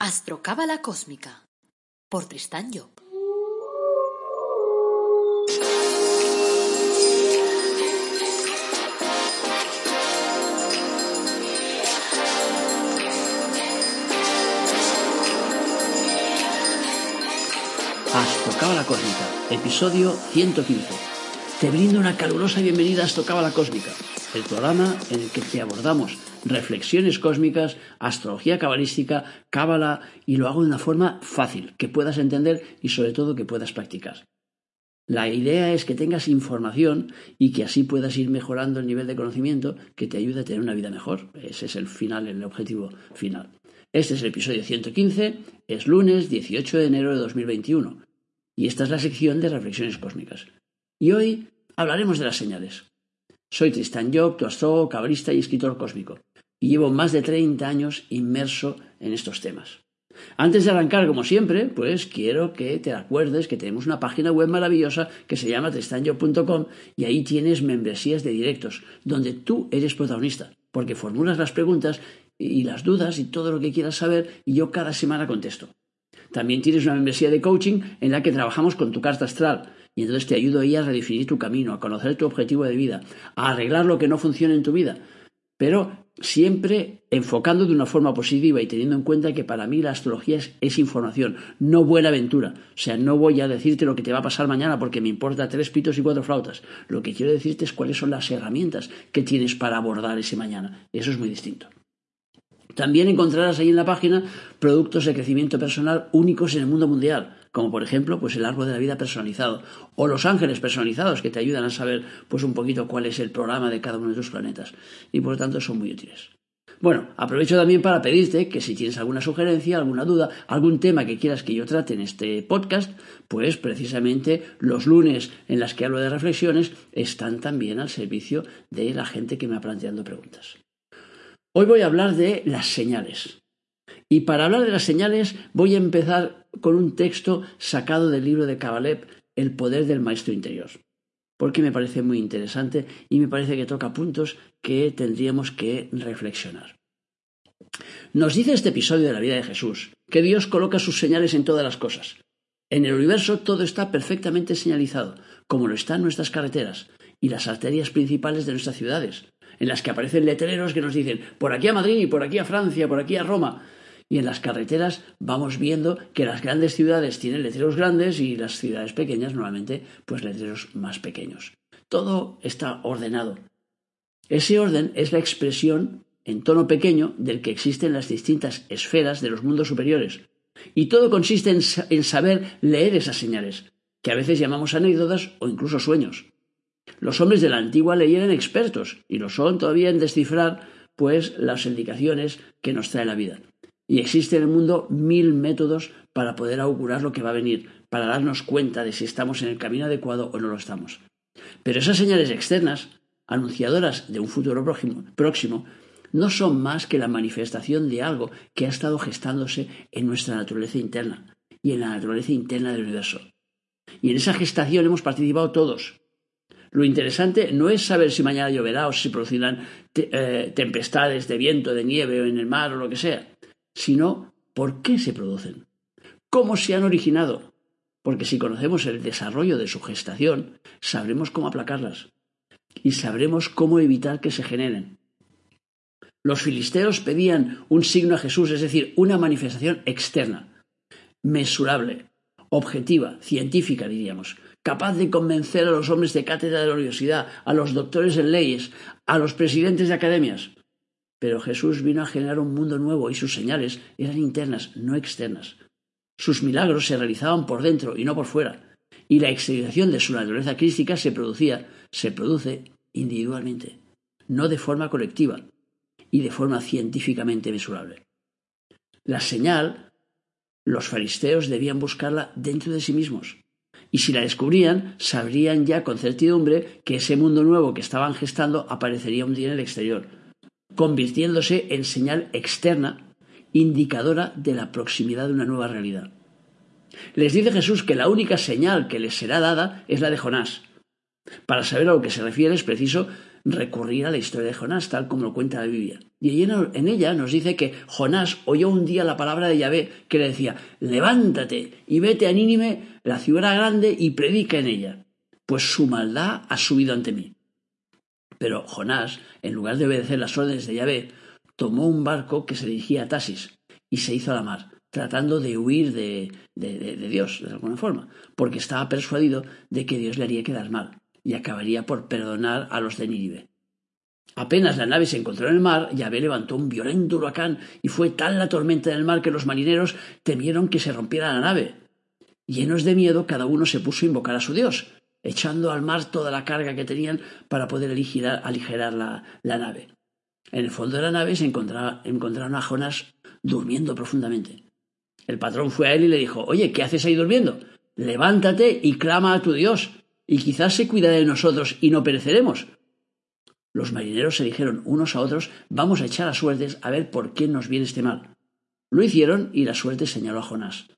Astrocábala Cósmica por Tristán Job. Astrocábala Cósmica, episodio 115. Te brindo una calurosa bienvenida a Astrocábala Cósmica, el programa en el que te abordamos reflexiones cósmicas, astrología cabalística, cábala y lo hago de una forma fácil, que puedas entender y sobre todo que puedas practicar. La idea es que tengas información y que así puedas ir mejorando el nivel de conocimiento que te ayude a tener una vida mejor. Ese es el final, el objetivo final. Este es el episodio 115, es lunes 18 de enero de 2021 y esta es la sección de reflexiones cósmicas. Y hoy hablaremos de las señales. Soy Tristan Job, tu astrólogo, cabalista y escritor cósmico, y llevo más de 30 años inmerso en estos temas. Antes de arrancar, como siempre, pues quiero que te acuerdes que tenemos una página web maravillosa que se llama tristanjob.com y ahí tienes membresías de directos, donde tú eres protagonista, porque formulas las preguntas y las dudas y todo lo que quieras saber y yo cada semana contesto. También tienes una membresía de coaching en la que trabajamos con tu carta astral y entonces te ayudo ahí a redefinir tu camino, a conocer tu objetivo de vida, a arreglar lo que no funciona en tu vida. Pero siempre enfocando de una forma positiva y teniendo en cuenta que para mí la astrología es, información, no buena aventura. O sea, no voy a decirte lo que te va a pasar mañana porque me importa tres pitos y cuatro flautas. Lo que quiero decirte es cuáles son las herramientas que tienes para abordar ese mañana. Eso es muy distinto. También encontrarás ahí en la página productos de crecimiento personal únicos en el mundo mundial, como por ejemplo pues el árbol de la vida personalizado o los ángeles personalizados que te ayudan a saber pues un poquito cuál es el programa de cada uno de tus planetas y por lo tanto son muy útiles. Bueno, aprovecho también para pedirte que si tienes alguna sugerencia, alguna duda, algún tema que quieras que yo trate en este podcast, pues precisamente los lunes en las que hablo de reflexiones están también al servicio de la gente que me va planteando preguntas. Hoy voy a hablar de las señales. Y para hablar de las señales voy a empezar con un texto sacado del libro de Kabalev, El poder del maestro interior, porque me parece muy interesante y me parece que toca puntos que tendríamos que reflexionar. Nos dice este episodio de la vida de Jesús que Dios coloca sus señales en todas las cosas. En el universo todo está perfectamente señalizado, como lo están nuestras carreteras y las arterias principales de nuestras ciudades, en las que aparecen letreros que nos dicen por aquí a Madrid, por aquí a Francia, por aquí a Roma. Y en las carreteras vamos viendo que las grandes ciudades tienen letreros grandes y las ciudades pequeñas normalmente pues letreros más pequeños. Todo está ordenado. Ese orden es la expresión en tono pequeño del que existen las distintas esferas de los mundos superiores. Y todo consiste en, saber leer esas señales, que a veces llamamos anécdotas o incluso sueños. Los hombres de la antigua ley eran expertos, y lo son todavía en descifrar, pues, las indicaciones que nos trae la vida. Y existe en el mundo mil métodos para poder augurar lo que va a venir, para darnos cuenta de si estamos en el camino adecuado o no lo estamos. Pero esas señales externas, anunciadoras de un futuro próximo, no son más que la manifestación de algo que ha estado gestándose en nuestra naturaleza interna y en la naturaleza interna del universo. Y en esa gestación hemos participado todos, lo interesante no es saber si mañana lloverá o si producirán eh, tempestades de viento, de nieve o en el mar o lo que sea, sino por qué se producen, cómo se han originado, porque si conocemos el desarrollo de su gestación, sabremos cómo aplacarlas y sabremos cómo evitar que se generen. Los filisteos pedían un signo a Jesús, es decir, una manifestación externa, mesurable, objetiva, científica, diríamos, capaz de convencer a los hombres de cátedra de la universidad, a los doctores en leyes, a los presidentes de academias. Pero Jesús vino a generar un mundo nuevo y sus señales eran internas, no externas. Sus milagros se realizaban por dentro y no por fuera, y la exteriorización de su naturaleza crística se producía, se produce individualmente, no de forma colectiva y de forma científicamente mesurable. La señal, los fariseos debían buscarla dentro de sí mismos, y si la descubrían, sabrían ya con certidumbre que ese mundo nuevo que estaban gestando aparecería un día en el exterior, convirtiéndose en señal externa indicadora de la proximidad de una nueva realidad. Les dice Jesús que la única señal que les será dada es la de Jonás. Para saber a lo que se refiere es preciso recurrir a la historia de Jonás, tal como lo cuenta la Biblia. Y en ella nos dice que Jonás oyó un día la palabra de Yahvé que le decía, levántate y vete a Nínive, la ciudad grande, y predica en ella, pues su maldad ha subido ante mí. Pero Jonás, en lugar de obedecer las órdenes de Yahvé, tomó un barco que se dirigía a Tasis y se hizo a la mar, tratando de huir de, de, Dios, de alguna forma, porque estaba persuadido de que Dios le haría quedar mal y acabaría por perdonar a los de Nínive. Apenas la nave se encontró en el mar, Yahvé levantó un violento huracán y fue tal la tormenta del mar que los marineros temieron que se rompiera la nave. Llenos de miedo, cada uno se puso a invocar a su Dios, echando al mar toda la carga que tenían para poder aligerar, la, nave. En el fondo de la nave se encontraron a Jonás durmiendo profundamente. El patrón fue a él y le dijo Oye, ¿qué haces ahí durmiendo? Levántate y clama a tu Dios, y quizás se cuida de nosotros y no pereceremos. Los marineros se dijeron unos a otros Vamos a echar a suertes a ver por qué nos viene este mal. Lo hicieron y la suerte señaló a Jonás.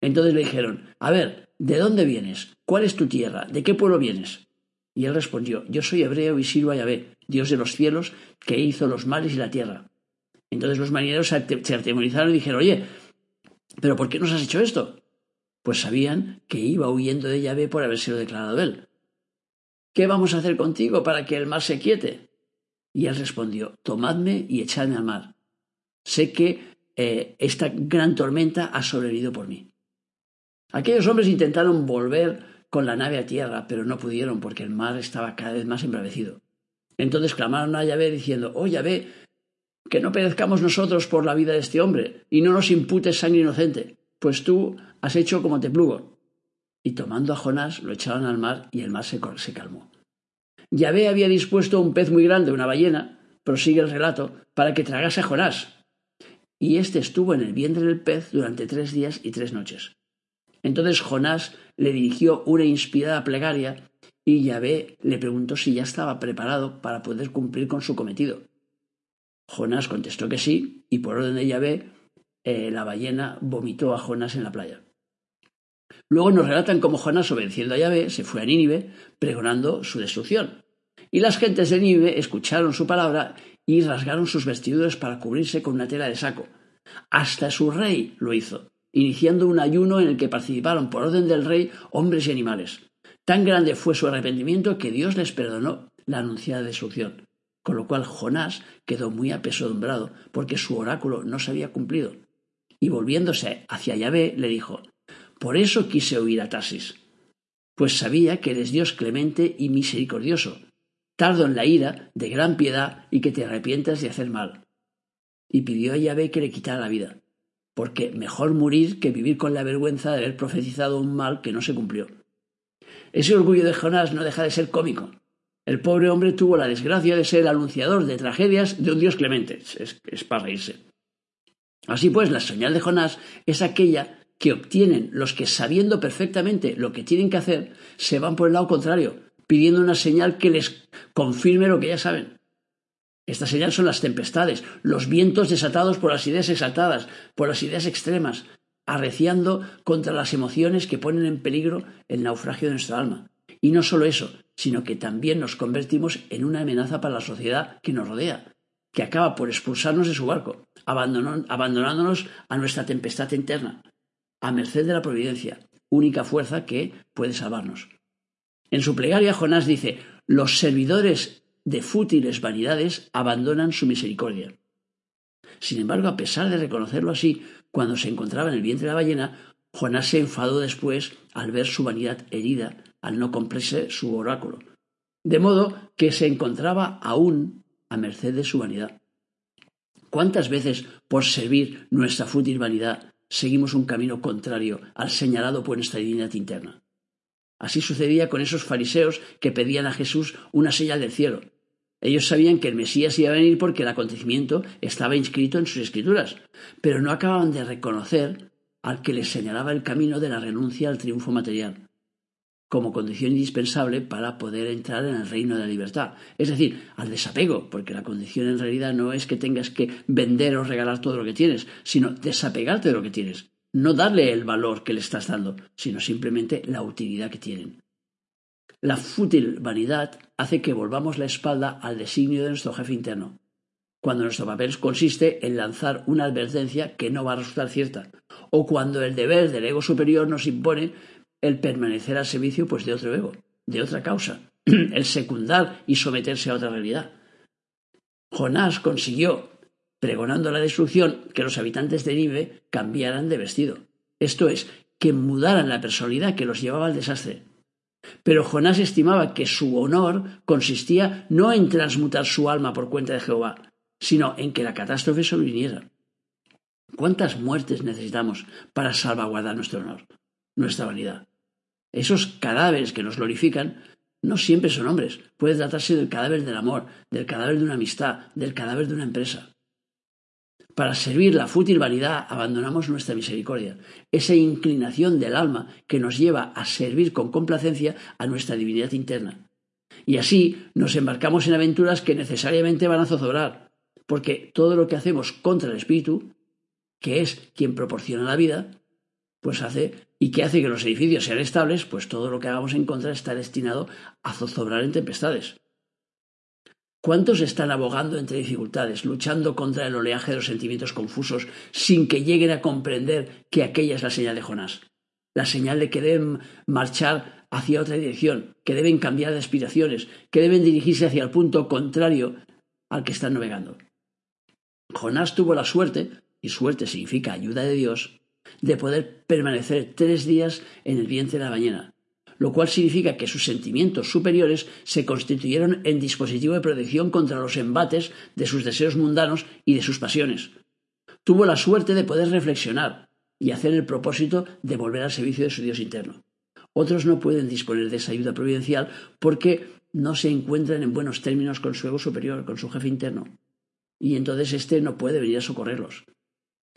Entonces le dijeron A ver, ¿de dónde vienes? ¿Cuál es tu tierra? ¿De qué pueblo vienes? Y él respondió Yo soy hebreo y sirvo a Yahvé, Dios de los cielos, que hizo los mares y la tierra. Entonces los marineros se atemorizaron y dijeron Oye, ¿pero por qué nos has hecho esto? Pues sabían que iba huyendo de Yahvé por habérselo declarado él. ¿Qué vamos a hacer contigo para que el mar se quiete? Y él respondió, tomadme y echadme al mar. Sé que eh, esta gran tormenta ha sobrevivido por mí. Aquellos hombres intentaron volver con la nave a tierra, pero no pudieron porque el mar estaba cada vez más embravecido. Entonces clamaron a Yahvé diciendo, oh Yahvé, que no perezcamos nosotros por la vida de este hombre, y no nos imputes sangre inocente, pues tú has hecho como te plugo. Y tomando a Jonás lo echaron al mar y el mar se, calmó. Yahvé había dispuesto un pez muy grande, una ballena, prosigue el relato, para que tragase a Jonás. Y éste estuvo en el vientre del pez durante tres días y tres noches. Entonces Jonás le dirigió una inspirada plegaria y Yahvé le preguntó si ya estaba preparado para poder cumplir con su cometido. Jonás contestó que sí, y por orden de Yahvé, eh, la ballena vomitó a Jonás en la playa. Luego nos relatan cómo Jonás, obedeciendo a Yahvé, se fue a Nínive, pregonando su destrucción. Y las gentes de Nínive escucharon su palabra y rasgaron sus vestiduras para cubrirse con una tela de saco. Hasta su rey lo hizo, iniciando un ayuno en el que participaron por orden del rey hombres y animales. Tan grande fue su arrepentimiento que Dios les perdonó la anunciada destrucción con lo cual Jonás quedó muy apesadumbrado porque su oráculo no se había cumplido. Y volviéndose hacia Yahvé, le dijo Por eso quise huir a Tasis, pues sabía que eres Dios clemente y misericordioso, tardo en la ira, de gran piedad y que te arrepientas de hacer mal. Y pidió a Yahvé que le quitara la vida, porque mejor morir que vivir con la vergüenza de haber profetizado un mal que no se cumplió. Ese orgullo de Jonás no deja de ser cómico, el pobre hombre tuvo la desgracia de ser anunciador de tragedias de un Dios clemente. Es, para reírse. Así pues, la señal de Jonás es aquella que obtienen los que, sabiendo perfectamente lo que tienen que hacer, se van por el lado contrario, pidiendo una señal que les confirme lo que ya saben. Esta señal son las tempestades, los vientos desatados por las ideas exaltadas, por las ideas extremas, arreciando contra las emociones que ponen en peligro el naufragio de nuestra alma. Y no solo eso, sino que también nos convertimos en una amenaza para la sociedad que nos rodea, que acaba por expulsarnos de su barco, abandonándonos a nuestra tempestad interna, a merced de la providencia, única fuerza que puede salvarnos. En su plegaria Jonás dice, los servidores de fútiles vanidades abandonan su misericordia. Sin embargo, a pesar de reconocerlo así, cuando se encontraba en el vientre de la ballena, Jonás se enfadó después al ver su vanidad herida al no cumplirse su oráculo, de modo que se encontraba aún a merced de su vanidad. ¿Cuántas veces, por servir nuestra fútil vanidad, seguimos un camino contrario al señalado por nuestra divinidad interna? Así sucedía con esos fariseos que pedían a Jesús una señal del cielo. Ellos sabían que el Mesías iba a venir porque el acontecimiento estaba inscrito en sus escrituras, pero no acababan de reconocer al que les señalaba el camino de la renuncia al triunfo material como condición indispensable para poder entrar en el reino de la libertad. Es decir, al desapego, porque la condición en realidad no es que tengas que vender o regalar todo lo que tienes, sino desapegarte de lo que tienes. No darle el valor que le estás dando, sino simplemente la utilidad que tienen. La fútil vanidad hace que volvamos la espalda al designio de nuestro jefe interno, cuando nuestro papel consiste en lanzar una advertencia que no va a resultar cierta, o cuando el deber del ego superior nos impone el permanecer al servicio pues de otro ego, de otra causa, el secundar y someterse a otra realidad. Jonás consiguió, pregonando la destrucción, que los habitantes de Nive cambiaran de vestido, esto es, que mudaran la personalidad que los llevaba al desastre. Pero Jonás estimaba que su honor consistía no en transmutar su alma por cuenta de Jehová, sino en que la catástrofe sobreviniera. ¿Cuántas muertes necesitamos para salvaguardar nuestro honor, nuestra vanidad? Esos cadáveres que nos glorifican no siempre son hombres. Puede tratarse del cadáver del amor, del cadáver de una amistad, del cadáver de una empresa. Para servir la fútil vanidad abandonamos nuestra misericordia, esa inclinación del alma que nos lleva a servir con complacencia a nuestra divinidad interna. Y así nos embarcamos en aventuras que necesariamente van a zozobrar, porque todo lo que hacemos contra el espíritu, que es quien proporciona la vida, pues hace y que hace que los edificios sean estables, pues todo lo que hagamos en contra está destinado a zozobrar en tempestades. ¿Cuántos están abogando entre dificultades, luchando contra el oleaje de los sentimientos confusos, sin que lleguen a comprender que aquella es la señal de Jonás? La señal de que deben marchar hacia otra dirección, que deben cambiar de aspiraciones, que deben dirigirse hacia el punto contrario al que están navegando. Jonás tuvo la suerte, y suerte significa ayuda de Dios, de poder permanecer tres días en el vientre de la ballena, lo cual significa que sus sentimientos superiores se constituyeron en dispositivo de protección contra los embates de sus deseos mundanos y de sus pasiones. Tuvo la suerte de poder reflexionar y hacer el propósito de volver al servicio de su Dios interno. Otros no pueden disponer de esa ayuda providencial porque no se encuentran en buenos términos con su ego superior, con su jefe interno. Y entonces éste no puede venir a socorrerlos.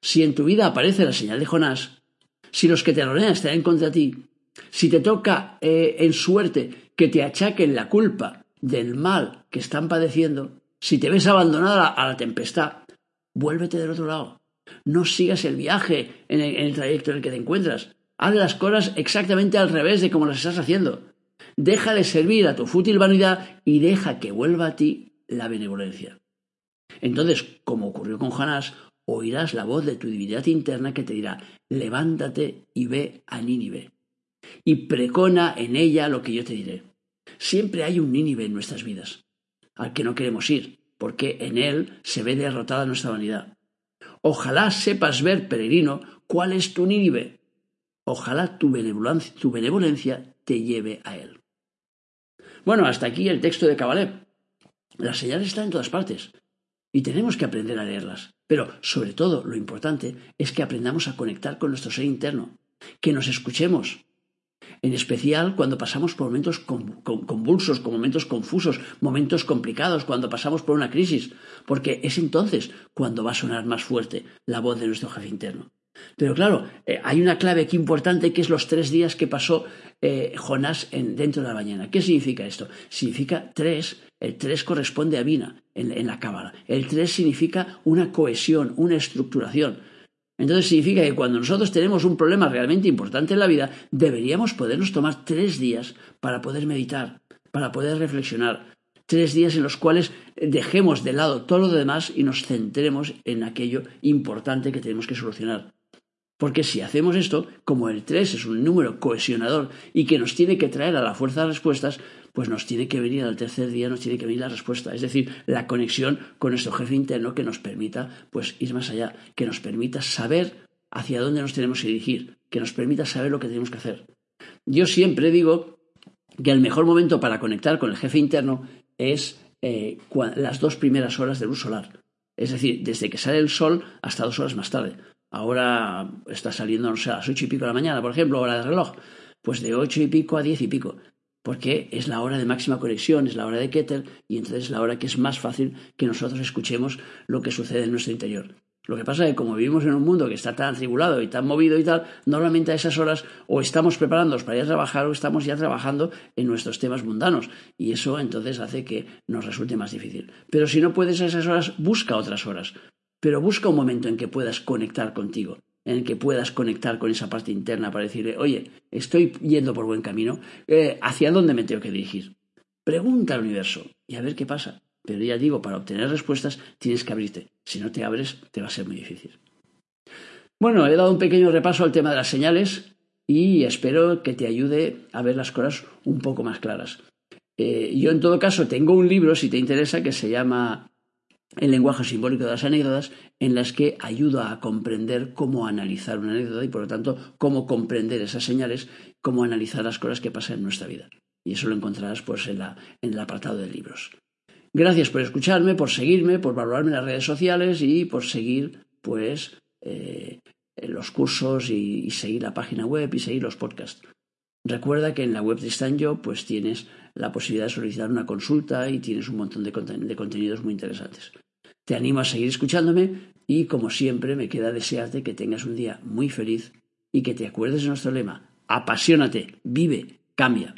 Si en tu vida aparece la señal de Jonás, si los que te rodean están en contra ti, si te toca eh, en suerte que te achaquen la culpa del mal que están padeciendo, si te ves abandonada a la tempestad, vuélvete del otro lado. No sigas el viaje en el, trayecto en el que te encuentras. Haz las cosas exactamente al revés de como las estás haciendo. Deja de servir a tu fútil vanidad y deja que vuelva a ti la benevolencia. Entonces, como ocurrió con Jonás, oirás la voz de tu divinidad interna que te dirá, levántate y ve a Nínive, y precona en ella lo que yo te diré. Siempre hay un Nínive en nuestras vidas, al que no queremos ir, porque en él se ve derrotada nuestra vanidad. Ojalá sepas ver, peregrino, cuál es tu Nínive. Ojalá tu benevolencia, tu benevolencia te lleve a él. Bueno, hasta aquí el texto de Cabalé. La señal está en todas partes y tenemos que aprender a leerlas. Pero, sobre todo, lo importante es que aprendamos a conectar con nuestro ser interno, que nos escuchemos, en especial cuando pasamos por momentos convulsos, con momentos confusos, momentos complicados, cuando pasamos por una crisis, porque es entonces cuando va a sonar más fuerte la voz de nuestro jefe interno. Pero claro, eh, hay una clave aquí importante que es los tres días que pasó eh, Jonás en, dentro de la mañana. ¿Qué significa esto? Significa tres, el tres corresponde a Vina en, en la cábala. El tres significa una cohesión, una estructuración. Entonces significa que cuando nosotros tenemos un problema realmente importante en la vida, deberíamos podernos tomar tres días para poder meditar, para poder reflexionar. Tres días en los cuales dejemos de lado todo lo demás y nos centremos en aquello importante que tenemos que solucionar. Porque si hacemos esto, como el 3 es un número cohesionador y que nos tiene que traer a la fuerza de respuestas, pues nos tiene que venir al tercer día, nos tiene que venir la respuesta. Es decir, la conexión con nuestro jefe interno que nos permita pues, ir más allá, que nos permita saber hacia dónde nos tenemos que dirigir, que nos permita saber lo que tenemos que hacer. Yo siempre digo que el mejor momento para conectar con el jefe interno es eh, las dos primeras horas de luz solar. Es decir, desde que sale el sol hasta dos horas más tarde. Ahora está saliendo, no sé, a las ocho y pico de la mañana, por ejemplo, hora de reloj. Pues de ocho y pico a diez y pico. Porque es la hora de máxima conexión, es la hora de Keter, y entonces es la hora que es más fácil que nosotros escuchemos lo que sucede en nuestro interior. Lo que pasa es que como vivimos en un mundo que está tan atribulado y tan movido y tal, normalmente a esas horas o estamos preparándonos para ir a trabajar o estamos ya trabajando en nuestros temas mundanos. Y eso entonces hace que nos resulte más difícil. Pero si no puedes a esas horas, busca otras horas pero busca un momento en que puedas conectar contigo, en el que puedas conectar con esa parte interna para decirle, oye, estoy yendo por buen camino, eh, ¿hacia dónde me tengo que dirigir? Pregunta al universo y a ver qué pasa. Pero ya digo, para obtener respuestas tienes que abrirte. Si no te abres, te va a ser muy difícil. Bueno, he dado un pequeño repaso al tema de las señales y espero que te ayude a ver las cosas un poco más claras. Eh, yo en todo caso tengo un libro, si te interesa, que se llama El lenguaje simbólico de las anécdotas, en las que ayudo a comprender cómo analizar una anécdota y por lo tanto cómo comprender esas señales, cómo analizar las cosas que pasan en nuestra vida. Y eso lo encontrarás pues en, la, en el apartado de libros. Gracias por escucharme, por seguirme, por valorarme en las redes sociales y por seguir pues eh, los cursos y, seguir la página web y seguir los podcasts. Recuerda que en la web de Stanjo pues tienes la posibilidad de solicitar una consulta y tienes un montón de contenidos muy interesantes. Te animo a seguir escuchándome y como siempre me queda desearte que tengas un día muy feliz y que te acuerdes de nuestro lema, apasionate, vive, cambia.